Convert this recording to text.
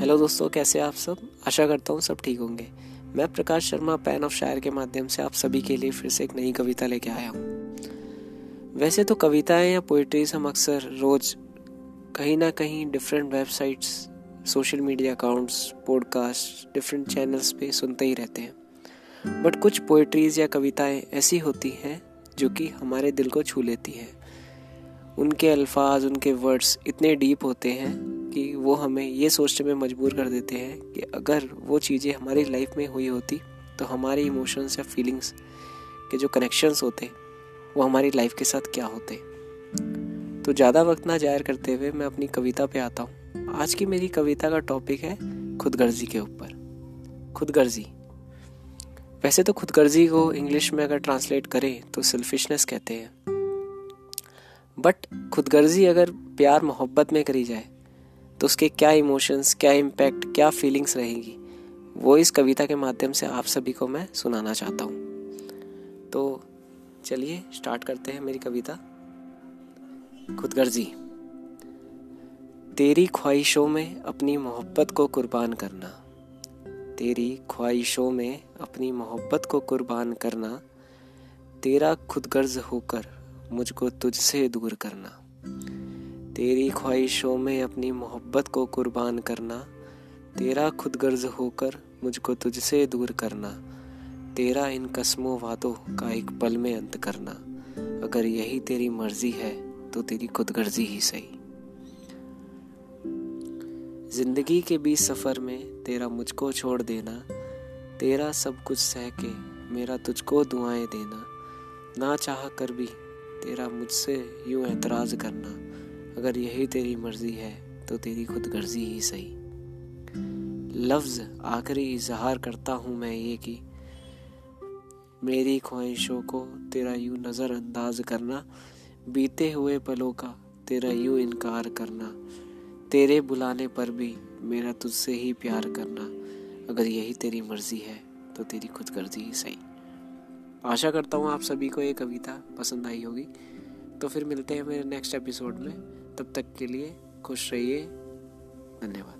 Hello दोस्तों, कैसे आप सब? आशा करता हूँ सब ठीक होंगे। मैं प्रकाश शर्मा, पैन ऑफ़ शायर के माध्यम से आप सभी के लिए फिर से एक नई कविता लेके आया हूँ। वैसे तो कविताएँ या पोइट्रीज हम अक्सर रोज कहीं ना कहीं different websites social media accounts podcast different channels पे सुनते ही रहते हैं। बट कुछ पोइट्रीज या कविताएँ ऐसी होती हैं जो कि हमारे दिल को छू लेती हैं। उनके अल्फाज, उनके वर्ड्स इतने डीप होते हैं कि वो हमें ये सोचने में मजबूर कर देते हैं कि अगर वो चीज़ें हमारी लाइफ में हुई होती तो हमारे इमोशंस या फीलिंग्स के जो कनेक्शंस होते, वो हमारी लाइफ के साथ क्या होते। तो ज़्यादा वक्त ना ज़ाहिर करते हुए मैं अपनी कविता पे आता हूँ। आज की मेरी कविता का टॉपिक है खुदगर्जी के ऊपर। खुदगर्जी। वैसे तो खुदगर्जी को इंग्लिश में अगर ट्रांसलेट करें तो सेल्फिशनेस कहते हैं। बट खुदगर्जी अगर प्यार मोहब्बत में करी जाए तो उसके क्या इमोशंस क्या इम्पैक्ट क्या फीलिंग्स रहेंगी, वो इस कविता के माध्यम से आप सभी को मैं सुनाना चाहता हूँ। तो चलिए स्टार्ट करते हैं मेरी कविता। खुदगर्जी तेरी ख्वाहिशों में अपनी मोहब्बत को कुर्बान करना, तेरी ख्वाहिशों में अपनी मोहब्बत को कुर्बान करना, तेरा खुदगर्ज होकर मुझको तुझसे दूर करना। तेरी ख्वाहिशों में अपनी मोहब्बत को कुर्बान करना, तेरा खुद गर्ज होकर मुझको तुझसे दूर करना, तेरा इन कस्मों वादों का एक पल में अंत करना। अगर यही तेरी मर्ज़ी है तो तेरी खुदगर्जी ही सही। ज़िंदगी के बीच सफ़र में तेरा मुझको छोड़ देना, तेरा सब कुछ सह के मेरा तुझको दुआएँ देना, ना चाह कर भी तेरा मुझसे यूँ एतराज़ करना। अगर यही तेरी मर्ज़ी है तो तेरी खुद गर्जी ही सही। लफ्ज आखिरी इजहार करता हूँ मैं ये कि मेरी ख्वाहिशों को तेरा यूँ नज़रअंदाज करना, बीते हुए पलों का तेरा यूँ इनकार करना, तेरे बुलाने पर भी मेरा तुझसे ही प्यार करना। अगर यही तेरी मर्ज़ी है तो तेरी खुद गर्जी ही सही। आशा करता हूँ आप सभी को ये कविता पसंद आई होगी। तो फिर मिलते हैं मेरे नेक्स्ट एपिसोड में। तब तक के लिए खुश रहिए। धन्यवाद।